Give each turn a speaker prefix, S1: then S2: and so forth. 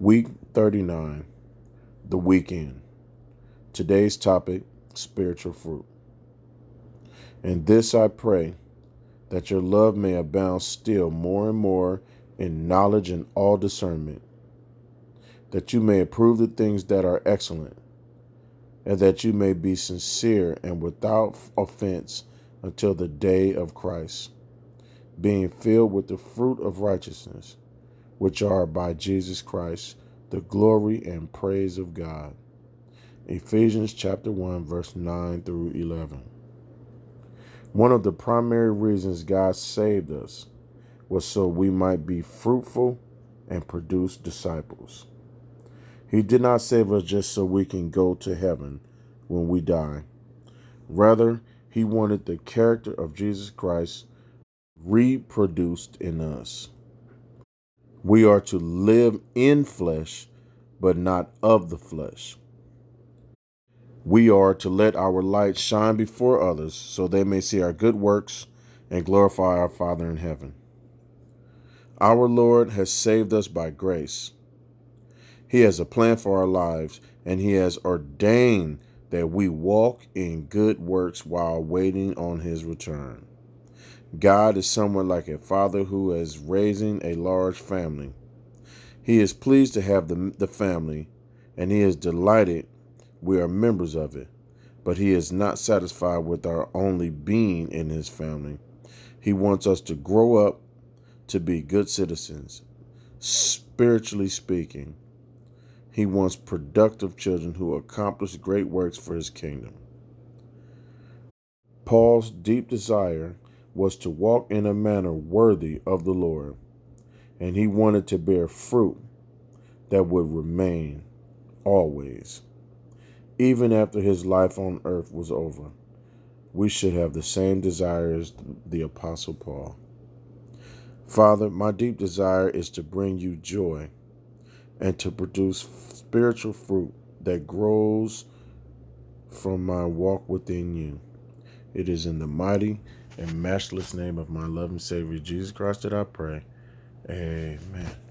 S1: Week 39, the weekend. Today's topic spiritual fruit. And this I pray that your love may abound still more and more in knowledge and all discernment, that you may approve the things that are excellent, and that you may be sincere and without offense until the day of Christ, being filled with the fruit of righteousness which are by Jesus Christ, the glory and praise of God. Ephesians chapter 1 verse 9 through 11. One of the primary reasons God saved us was so we might be fruitful and produce disciples. He did not save us just so we can go to heaven when we die. Rather, he wanted the character of Jesus Christ reproduced in us. We are to live in flesh, but not of the flesh. We are to let our light shine before others so they may see our good works and glorify our Father in heaven. Our Lord has saved us by grace. He has a plan for our lives, and He has ordained that we walk in good works while waiting on His return. God is somewhat like a father who is raising a large family. He is pleased to have the, the family, and he is delighted we are members of it. But he is not satisfied with our only being in his family. He wants us to grow up to be good citizens, spiritually speaking. He wants productive children who accomplish great works for his kingdom. Paul's deep desire was to walk in a manner worthy of the Lord, and he wanted to bear fruit that would remain always. Even after his life on earth was over, we should have the same desire as the Apostle Paul. Father, my deep desire is to bring you joy and to produce spiritual fruit that grows from my walk within you. It is in the mighty and matchless name of my loving Savior Jesus Christ that I pray. Amen.